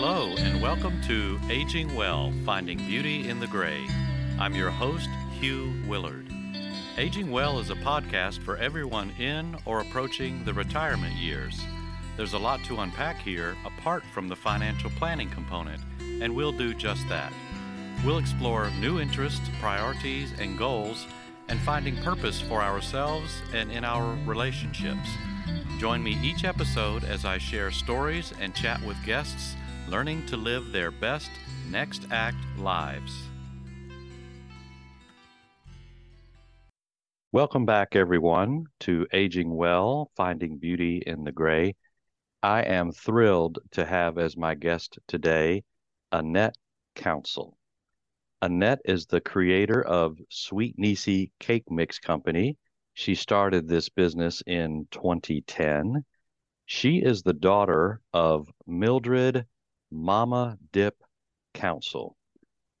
Hello, and welcome to Aging Well Finding Beauty in the Gray. I'm your host, Hugh Willard. Aging Well is a podcast for everyone in or approaching the retirement years. There's a lot to unpack here apart from the financial planning component, and we'll do just that. We'll explore new interests, priorities, and goals, and finding purpose for ourselves and in our relationships. Join me each episode as I share stories and chat with guests, learning to live their best next act lives. Welcome back, everyone, to Aging Well Finding Beauty in the Gray. I am thrilled to have as my guest today Annette Council. Annette is the creator of Sweet Neecy Cake Mix Company she started this business in 2010. She is the daughter of Mildred Mama Dip Council.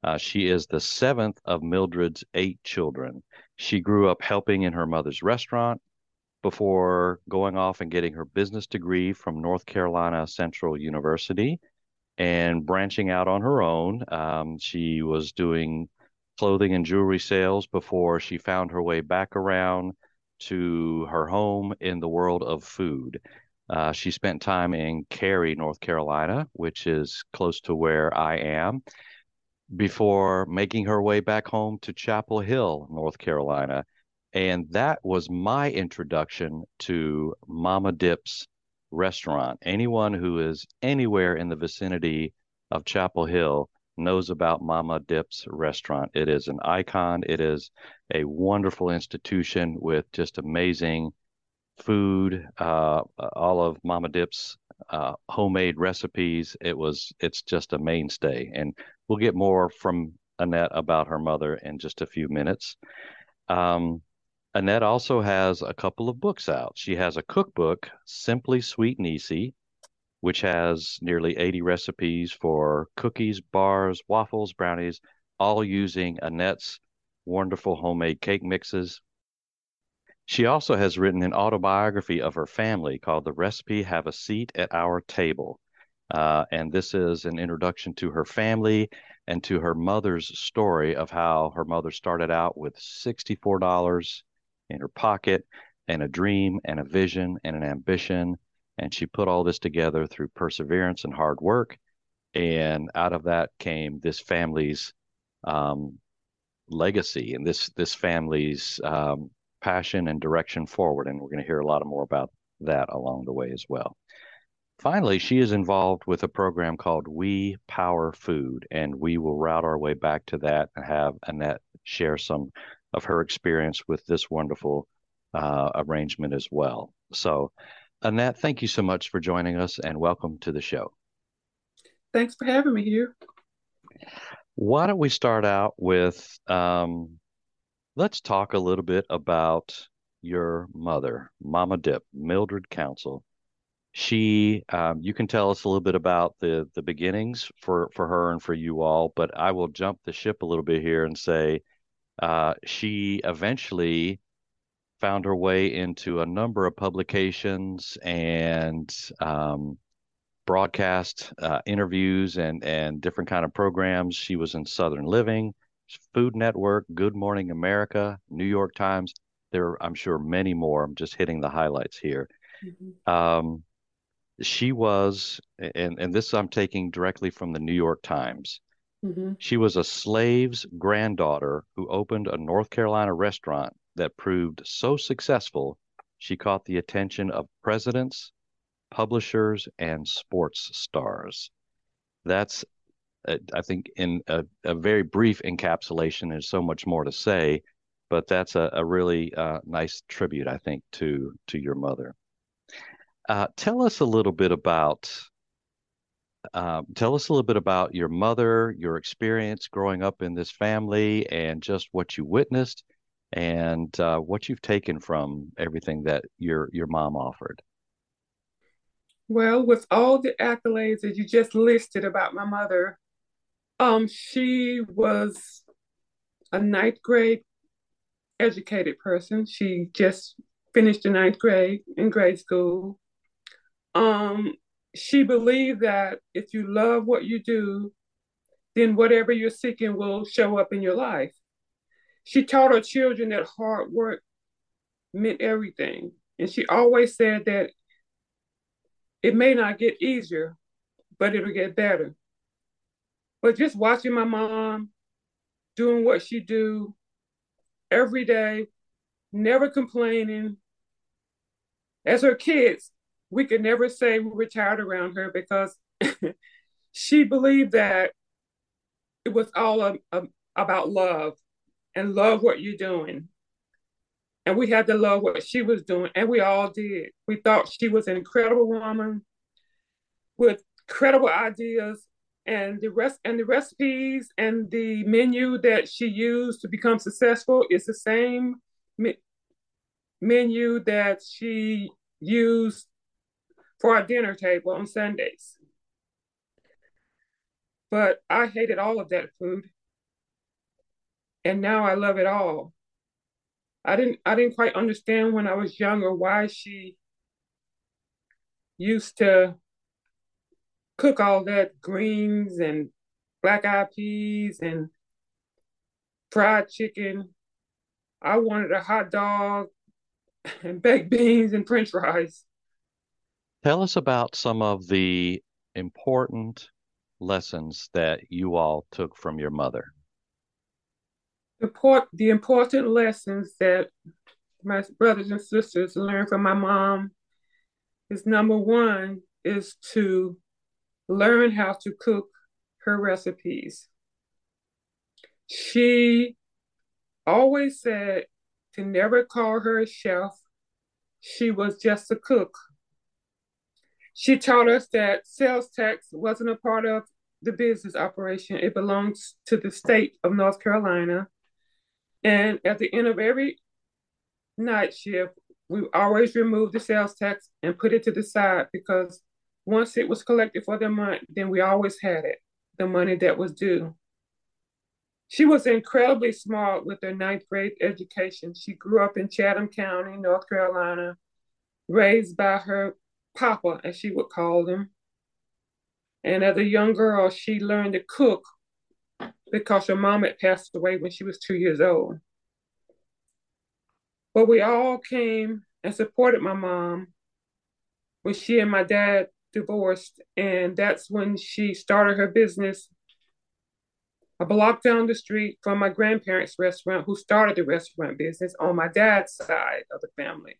Uh, she is the seventh of Mildred's eight children. She grew up helping in her mother's restaurant before going off and getting her business degree from North Carolina Central University and branching out on her own. Um, she was doing clothing and jewelry sales before she found her way back around to her home in the world of food. Uh, she spent time in Cary, North Carolina, which is close to where I am, before making her way back home to Chapel Hill, North Carolina. And that was my introduction to Mama Dip's restaurant. Anyone who is anywhere in the vicinity of Chapel Hill knows about Mama Dip's restaurant. It is an icon. It is a wonderful institution with just amazing food. Uh, all of Mama Dip's uh, homemade recipes. It was. It's just a mainstay, and we'll get more from Annette about her mother in just a few minutes. Um, Annette also has a couple of books out. She has a cookbook, Simply Sweet and Easy, which has nearly 80 recipes for cookies, bars, waffles, brownies, all using Annette's wonderful homemade cake mixes. She also has written an autobiography of her family called The Recipe Have a Seat at Our Table. Uh, and this is an introduction to her family and to her mother's story of how her mother started out with $64 in her pocket and a dream and a vision and an ambition and she put all this together through perseverance and hard work. And out of that came this family's um, legacy and this this family's um, passion and direction forward. And we're going to hear a lot more about that along the way as well. Finally, she is involved with a program called We Power Food, and we will route our way back to that and have Annette share some of her experience with this wonderful uh, arrangement as well. So, Annette, thank you so much for joining us and welcome to the show. Thanks for having me here. Why don't we start out with um, let's talk a little bit about your mother, Mama Dip, Mildred Council. She, um, you can tell us a little bit about the the beginnings for for her and for you all, but I will jump the ship a little bit here and say uh, she eventually found her way into a number of publications and um, broadcast uh, interviews and and different kind of programs. She was in Southern Living, Food Network, Good Morning America, New York Times. There, are, I'm sure, many more. I'm just hitting the highlights here. Mm-hmm. Um, she was, and and this I'm taking directly from the New York Times. Mm-hmm. She was a slave's granddaughter who opened a North Carolina restaurant that proved so successful, she caught the attention of presidents, publishers, and sports stars. That's, I think, in a, a, very brief encapsulation. There's so much more to say, but that's a, a really uh, nice tribute, I think, to to your mother. Uh, tell us a little bit about. Uh, tell us a little bit about your mother, your experience growing up in this family, and just what you witnessed, and uh, what you've taken from everything that your your mom offered. Well, with all the accolades that you just listed about my mother, um, she was a ninth grade educated person. She just finished the ninth grade in grade school. Um, she believed that if you love what you do, then whatever you're seeking will show up in your life. She taught her children that hard work meant everything. And she always said that it may not get easier, but it'll get better. But just watching my mom doing what she do every day, never complaining. As her kids, we could never say we were tired around her because she believed that it was all a, a, about love and love what you're doing. And we had to love what she was doing, and we all did. We thought she was an incredible woman with credible ideas and the rest and the recipes and the menu that she used to become successful is the same me- menu that she used for our dinner table on Sundays. But I hated all of that food. And now I love it all. I didn't I didn't quite understand when I was younger why she used to cook all that greens and black eyed peas and fried chicken. I wanted a hot dog and baked beans and french fries. Tell us about some of the important lessons that you all took from your mother. The, the important lessons that my brothers and sisters learned from my mom is number one is to learn how to cook her recipes. She always said to never call her a chef. She was just a cook. She taught us that sales tax wasn't a part of the business operation, it belongs to the state of North Carolina. And at the end of every night shift, we always remove the sales tax and put it to the side because once it was collected for the month, then we always had it, the money that was due. She was incredibly smart with her ninth grade education. She grew up in Chatham County, North Carolina, raised by her Papa, as she would call him. And as a young girl, she learned to cook because her mom had passed away when she was two years old. But we all came and supported my mom when she and my dad divorced. And that's when she started her business a block down the street from my grandparents' restaurant, who started the restaurant business on my dad's side of the family.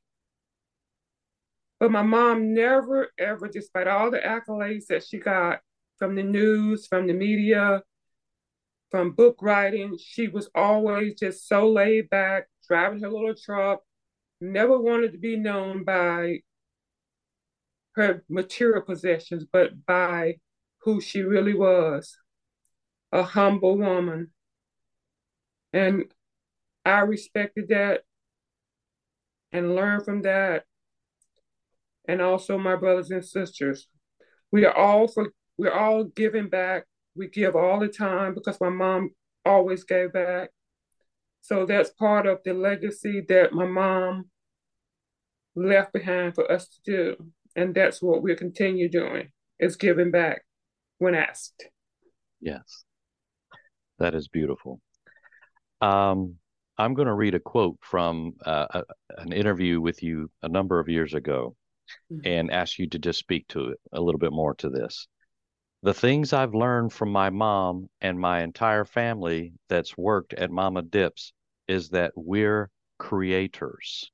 But my mom never, ever, despite all the accolades that she got from the news, from the media, from book writing, she was always just so laid back, driving her little truck, never wanted to be known by her material possessions, but by who she really was a humble woman. And I respected that and learned from that and also my brothers and sisters. We are all for we're all giving back. We give all the time because my mom always gave back. So that's part of the legacy that my mom left behind for us to do. And that's what we'll continue doing is giving back when asked. Yes. That is beautiful. Um, I'm going to read a quote from uh, a, an interview with you a number of years ago mm-hmm. and ask you to just speak to it a little bit more to this. The things I've learned from my mom and my entire family that's worked at Mama Dips is that we're creators.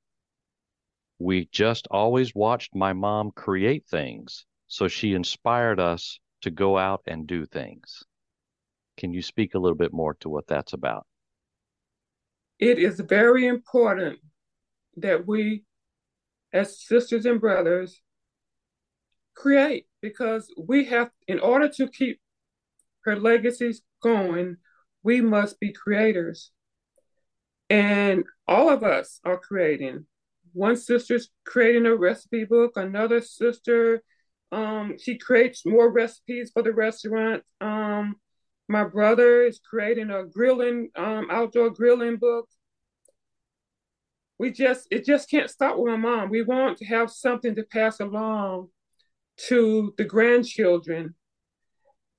We just always watched my mom create things, so she inspired us to go out and do things. Can you speak a little bit more to what that's about? It is very important that we as sisters and brothers create because we have in order to keep her legacies going we must be creators and all of us are creating one sister's creating a recipe book another sister um, she creates more recipes for the restaurant um, my brother is creating a grilling um, outdoor grilling book we just it just can't stop with my mom. We want to have something to pass along to the grandchildren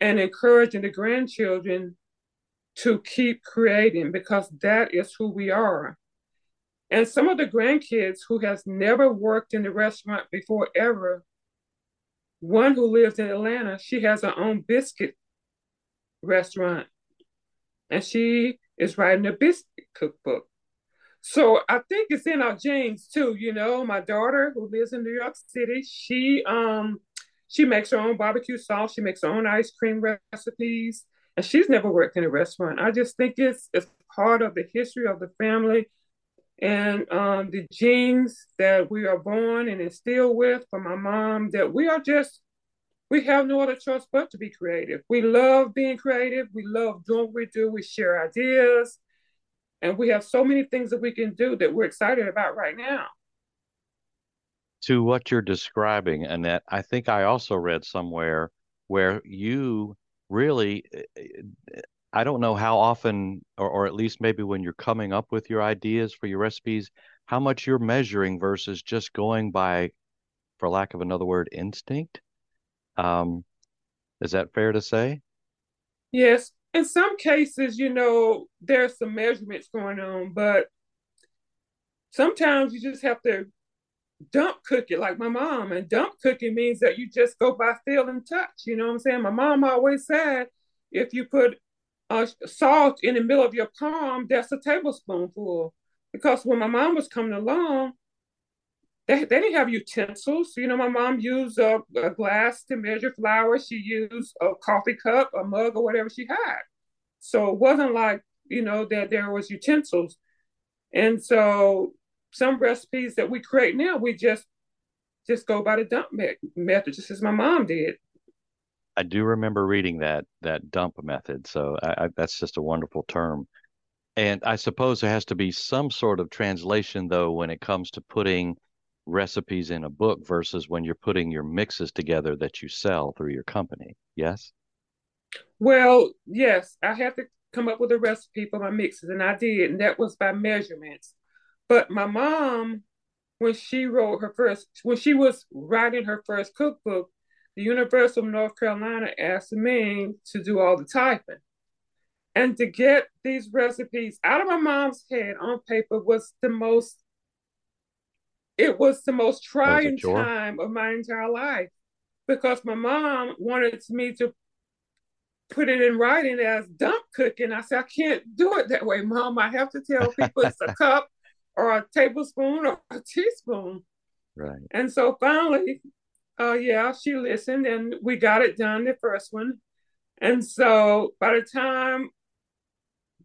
and encouraging the grandchildren to keep creating because that is who we are. And some of the grandkids who has never worked in the restaurant before ever, one who lives in Atlanta, she has her own biscuit restaurant. And she is writing a biscuit cookbook. So I think it's in our genes too, you know. My daughter who lives in New York City, she um she makes her own barbecue sauce, she makes her own ice cream recipes, and she's never worked in a restaurant. I just think it's it's part of the history of the family and um, the genes that we are born and instilled with from my mom that we are just we have no other choice but to be creative. We love being creative. We love doing what we do. We share ideas. And we have so many things that we can do that we're excited about right now. To what you're describing, Annette, I think I also read somewhere where you really I don't know how often, or, or at least maybe when you're coming up with your ideas for your recipes, how much you're measuring versus just going by, for lack of another word, instinct. Um, is that fair to say? Yes. In some cases, you know, there's some measurements going on, but sometimes you just have to dump cook it like my mom. And dump cooking means that you just go by feel and touch. You know what I'm saying? My mom always said if you put uh, salt in the middle of your palm, that's a tablespoonful. Because when my mom was coming along, they, they didn't have utensils. You know, my mom used a, a glass to measure flour. She used a coffee cup, a mug, or whatever she had. So it wasn't like, you know, that there was utensils. And so some recipes that we create now, we just just go by the dump method, just as my mom did. I do remember reading that that dump method. So I, I, that's just a wonderful term. And I suppose there has to be some sort of translation though when it comes to putting recipes in a book versus when you're putting your mixes together that you sell through your company. Yes? Well, yes, I had to come up with a recipe for my mixes and I did, and that was by measurements. But my mom, when she wrote her first, when she was writing her first cookbook, the University of North Carolina asked me to do all the typing. And to get these recipes out of my mom's head on paper was the most, it was the most trying time of my entire life because my mom wanted me to put it in writing as dump cooking. I said, I can't do it that way, mom. I have to tell people it's a cup or a tablespoon or a teaspoon. Right. And so finally, uh, yeah, she listened and we got it done, the first one. And so by the time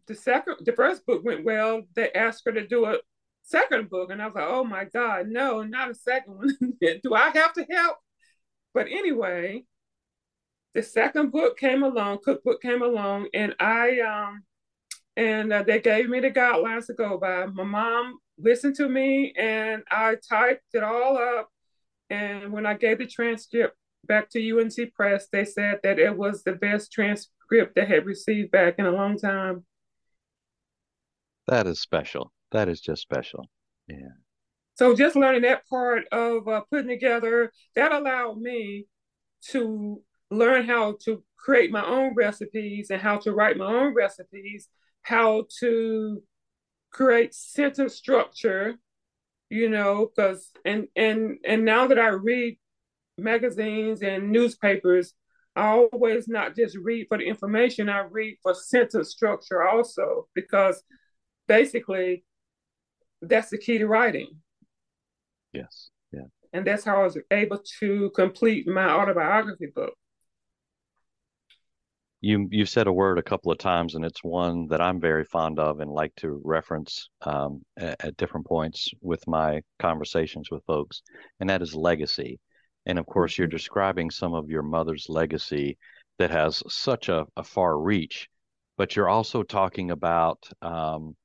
the second, the first book went well, they asked her to do a second book. And I was like, oh my God, no, not a second one. do I have to help? But anyway, the second book came along, cookbook came along, and I, um, and uh, they gave me the guidelines to go by. My mom listened to me and I typed it all up and when I gave the transcript back to UNC Press, they said that it was the best transcript they had received back in a long time. That is special. That is just special. Yeah. So just learning that part of uh, putting together, that allowed me to learn how to create my own recipes and how to write my own recipes, how to create sentence structure you know, because and and and now that I read magazines and newspapers, I always not just read for the information, I read for sentence structure also, because basically that's the key to writing. Yes. Yeah. And that's how I was able to complete my autobiography book you you've said a word a couple of times, and it's one that I'm very fond of and like to reference um, at, at, different points with my conversations with folks, and that is legacy. And of course, you're mm-hmm. describing some of your mother's legacy that has such a, a far reach, but you're also talking about um,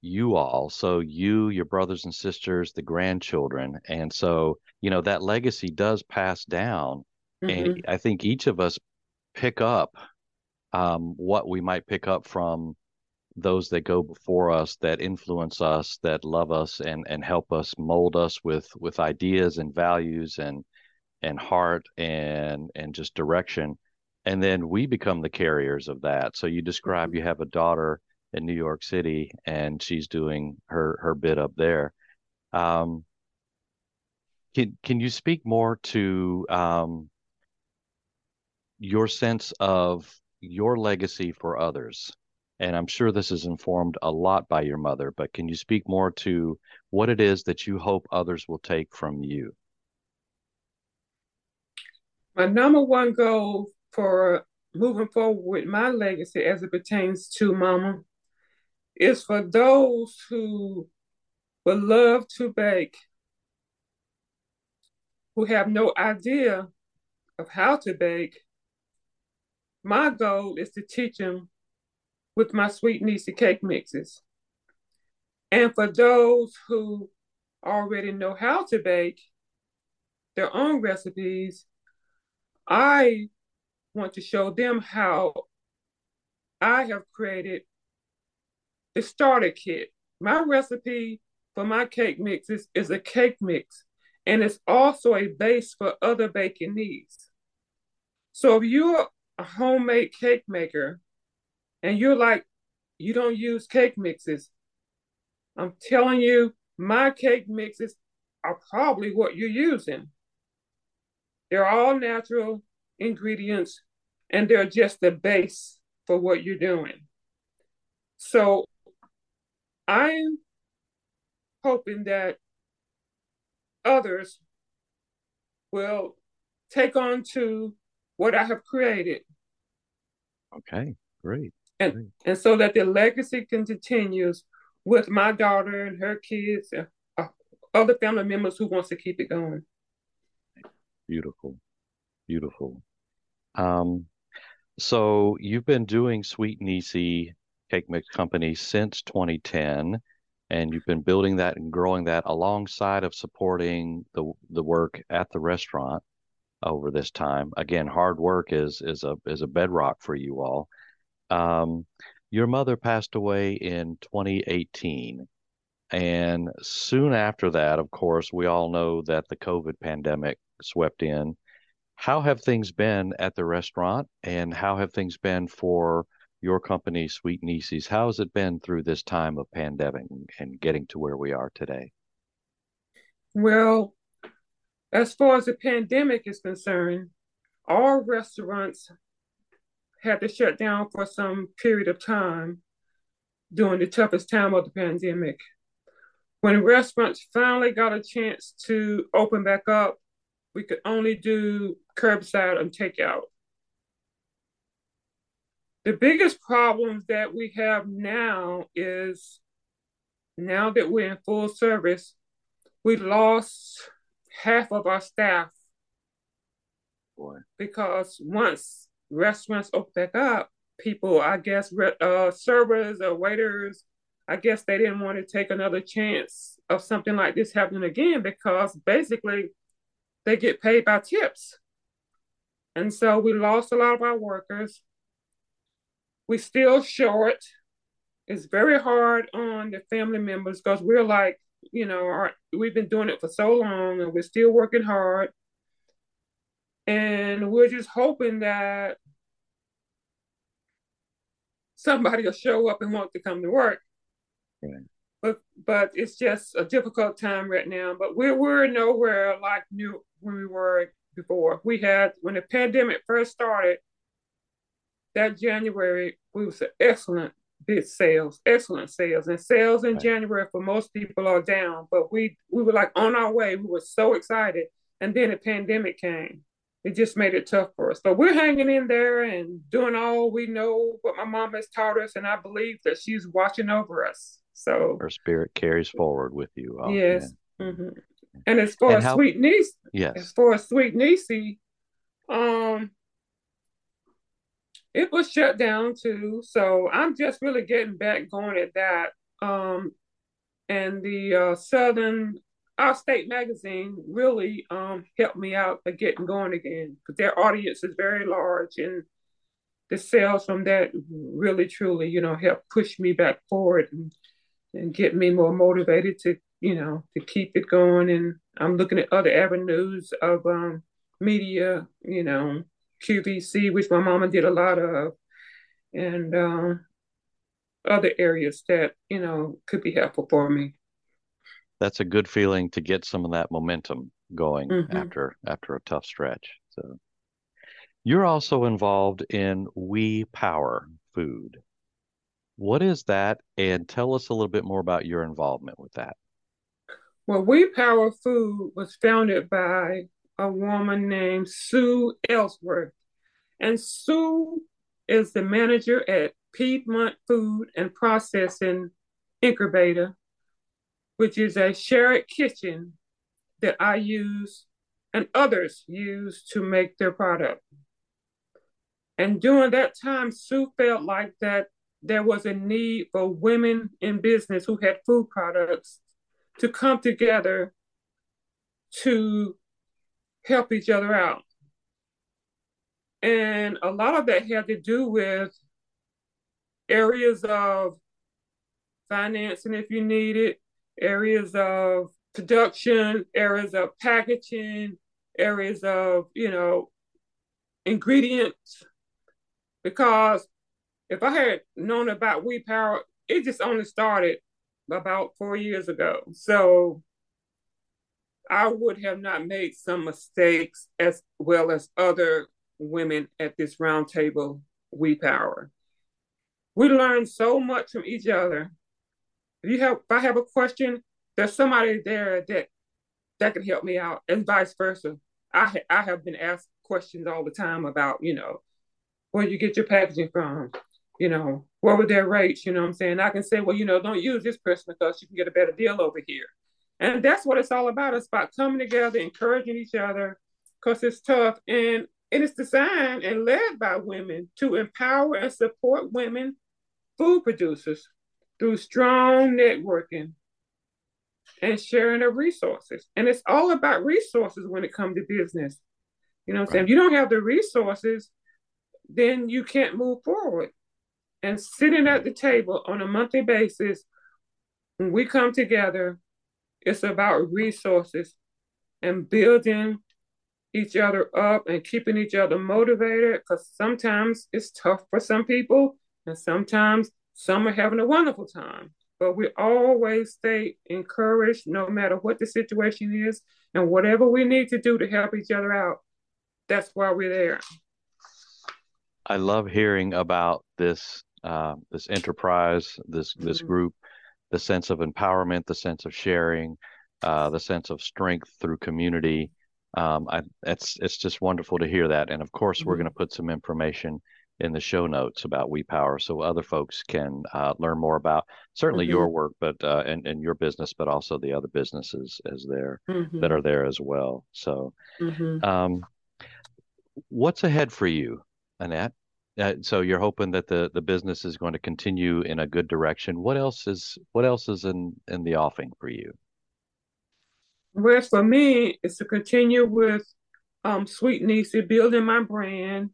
you all. So you, your brothers and sisters, the grandchildren, and so you know that legacy does pass down. Mm-hmm. And I think each of us pick up um, what we might pick up from those that go before us that influence us that love us and and help us mold us with with ideas and values and and heart and and just direction. And then we become the carriers of that. So you describe you have a daughter in new york city and she's doing her her bit up there. Um, can can you speak more to um, your sense of your legacy for others. And i'm sure this is informed a lot by your mother but can you speak more to what it is that you hope others will take from you? My number one goal for moving forward with my legacy as it pertains to mama is for those who would love to bake who have no idea of how to bake my goal is to teach them with my sweet Neecy cake mixes and for those who already know how to bake their own recipes I want to show them how I have created the starter kit. My recipe for my cake mixes is a cake mix, and it's also a base for other baking needs. So if you're a homemade cake maker and you're like, you don't use cake mixes, I'm telling you, my cake mixes are probably what you're using. They're all natural ingredients and they're just the base for what you're doing. So I'm hoping that others will take on to what I have created. Okay, great. And great. and so that the legacy can continues with my daughter and her kids and uh, other family members who wants to keep it going. Beautiful. Beautiful. Um, so you've been doing Sweet Neecy Cake Mix Company since 2010, and you've been building that and growing that alongside of supporting the the work at the restaurant over this time. Again, hard work is is a is a bedrock for you all. Um, your mother passed away in 2018. And soon after that, of course, we all know that the COVID pandemic swept in. How have things been at the restaurant and how have things been for your company, Sweet Neecy's? How has it been through this time of pandemic and getting to where we are today? Well, as far as the pandemic is concerned, all restaurants had to shut down for some period of time during the toughest time of the pandemic. When restaurants finally got a chance to open back up, we could only do curbside and takeout. The biggest problem that we have now is now that we're in full service, we lost half of our staff. Boy. Because once restaurants open back up, people, I guess, uh, servers or waiters, I guess they didn't want to take another chance of something like this happening again because basically they get paid by tips. And so we lost a lot of our workers. We still short. It's very hard on the family members because we're like, you know, our, we've been doing it for so long and we're still working hard. And we're just hoping that somebody will show up and want to come to work. Right. But but it's just a difficult time right now. But we're we're nowhere like new when we were before. We had when the pandemic first started, that January we was excellent bid sales, excellent sales, and sales in right. January for most people are down. But we we were like on our way. We were so excited, and then the pandemic came. It just made it tough for us. But we're hanging in there and doing all we know what my mom has taught us, and I believe that she's watching over us. So her spirit carries forward with you. Oh, yes. Mm-hmm. And as far and as how, sweet niece, yes. As far as sweet Neecy, um, it was shut down too. So I'm just really getting back going at that. Um, and the uh, Southern Our State magazine really um helped me out at getting going again because their audience is very large and the sales from that really truly you know helped push me back forward and, and get me more motivated to you know, to keep it going. And I'm looking at other avenues of um, media, you know, QVC, which my mama did a lot of, and um, other areas that, you know, could be helpful for me. That's a good feeling to get some of that momentum going mm-hmm. after after a tough stretch. So you're also involved in We Power Food. What is that? And tell us a little bit more about your involvement with that. Well, We Power Food was founded by a woman named Sue Ellsworth. And Sue is the manager at Piedmont Food and Processing Incubator, which is a shared kitchen that I use and others use to make their product. And during that time, Sue felt like that there was a need for women in business who had food products to come together to help each other out. And a lot of that had to do with areas of financing if you need it, areas of production, areas of packaging, areas of, you know, ingredients. Because if I had known about We Power, it just only started about four years ago. So I would have not made some mistakes as well as other women at this roundtable We Power. We learn so much from each other. If you have, if I have a question, there's somebody there that that can help me out, and vice versa. I I have been asked questions all the time about you know where you get your packaging from, you know what were their rates, you know what I'm saying. I can say, well, you know, don't use this person because you can get a better deal over here. And that's what it's all about. It's about coming together, encouraging each other, because it's tough. And it is designed and led by women to empower and support women food producers through strong networking and sharing of resources. And it's all about resources when it comes to business. You know what I'm right. saying? If you don't have the resources, then you can't move forward. And sitting at the table on a monthly basis, when we come together it's about resources and building each other up and keeping each other motivated because sometimes it's tough for some people and sometimes some are having a wonderful time. But we always stay encouraged no matter what the situation is and whatever we need to do to help each other out. That's why we're there. I love hearing about this uh, this enterprise, this this mm-hmm. group the sense of empowerment, the sense of sharing, uh, the sense of strength through community. Um, I, it's it's just wonderful to hear that. And of course, mm-hmm. we're going to put some information in the show notes about We Power, so other folks can uh, learn more about certainly mm-hmm. your work, but uh, and and your business, but also the other businesses as there mm-hmm. that are there as well. So, mm-hmm. um, what's ahead for you, Annette? Uh, so you're hoping that the the business is going to continue in a good direction. What else is what else is in in the offing for you? Well, for me, it's to continue with um, Sweet Neecy, building my brand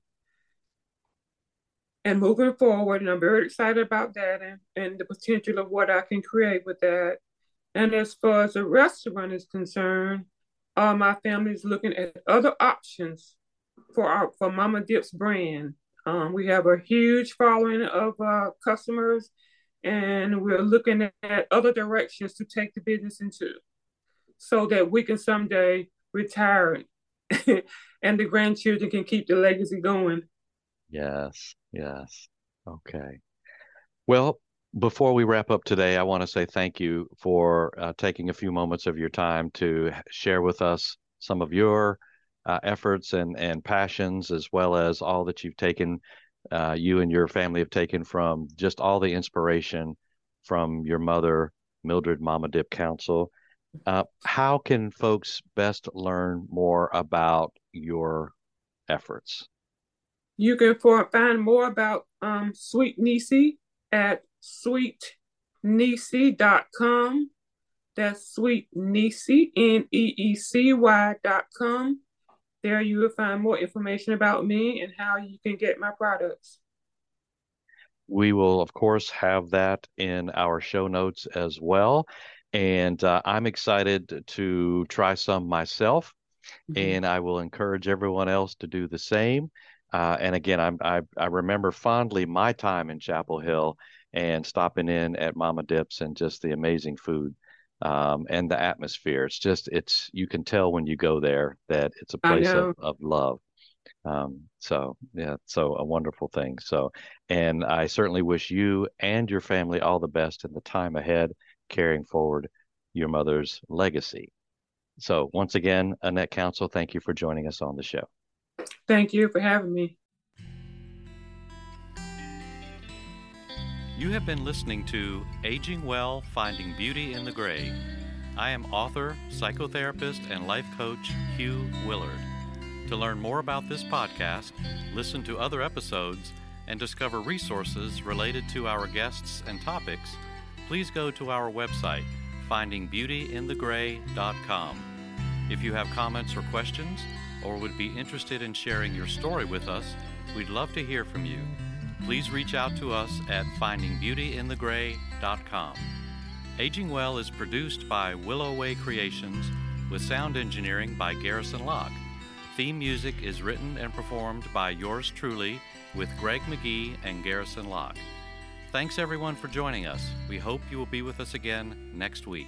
and moving forward. And I'm very excited about that and, and the potential of what I can create with that. And as far as the restaurant is concerned, uh, my family is looking at other options for our for Mama Dip's brand. Um, we have a huge following of uh, customers, and we're looking at other directions to take the business into so that we can someday retire and the grandchildren can keep the legacy going. Yes, yes. Okay. Well, before we wrap up today, I want to say thank you for uh, taking a few moments of your time to share with us some of your uh, efforts and and passions, as well as all that you've taken, uh, you and your family have taken from just all the inspiration from your mother, Mildred Mama Dip Council. Uh, how can folks best learn more about your efforts? You can find more about um, Sweet Neecy at sweetneecy.com. That's Sweet Neecy, N E E C Y dot com. There you will find more information about me and how you can get my products. We will, of course, have that in our show notes as well. And uh, I'm excited to try some myself. Mm-hmm. And I will encourage everyone else to do the same. Uh, and again, I, I, I remember fondly my time in Chapel Hill and stopping in at Mama Dips and just the amazing food um, and the atmosphere. It's just it's you can tell when you go there that it's a place of, of love. Um, so yeah, so a wonderful thing. So, and I certainly wish you and your family all the best in the time ahead, carrying forward your mother's legacy. So once again, Annette Council, thank you for joining us on the show. Thank you for having me. You have been listening to Aging Well Finding Beauty in the Gray. I am author, psychotherapist, and life coach Hugh Willard. To learn more about this podcast, listen to other episodes, and discover resources related to our guests and topics, please go to our website, findingbeautyinthegray.com. If you have comments or questions, or would be interested in sharing your story with us, we'd love to hear from you please reach out to us at findingbeautyinthegray.com. Aging Well is produced by Willow Way Creations with sound engineering by Garrison Locke. Theme music is written and performed by yours truly with Greg McGee and Garrison Locke. Thanks everyone for joining us. We hope you will be with us again next week.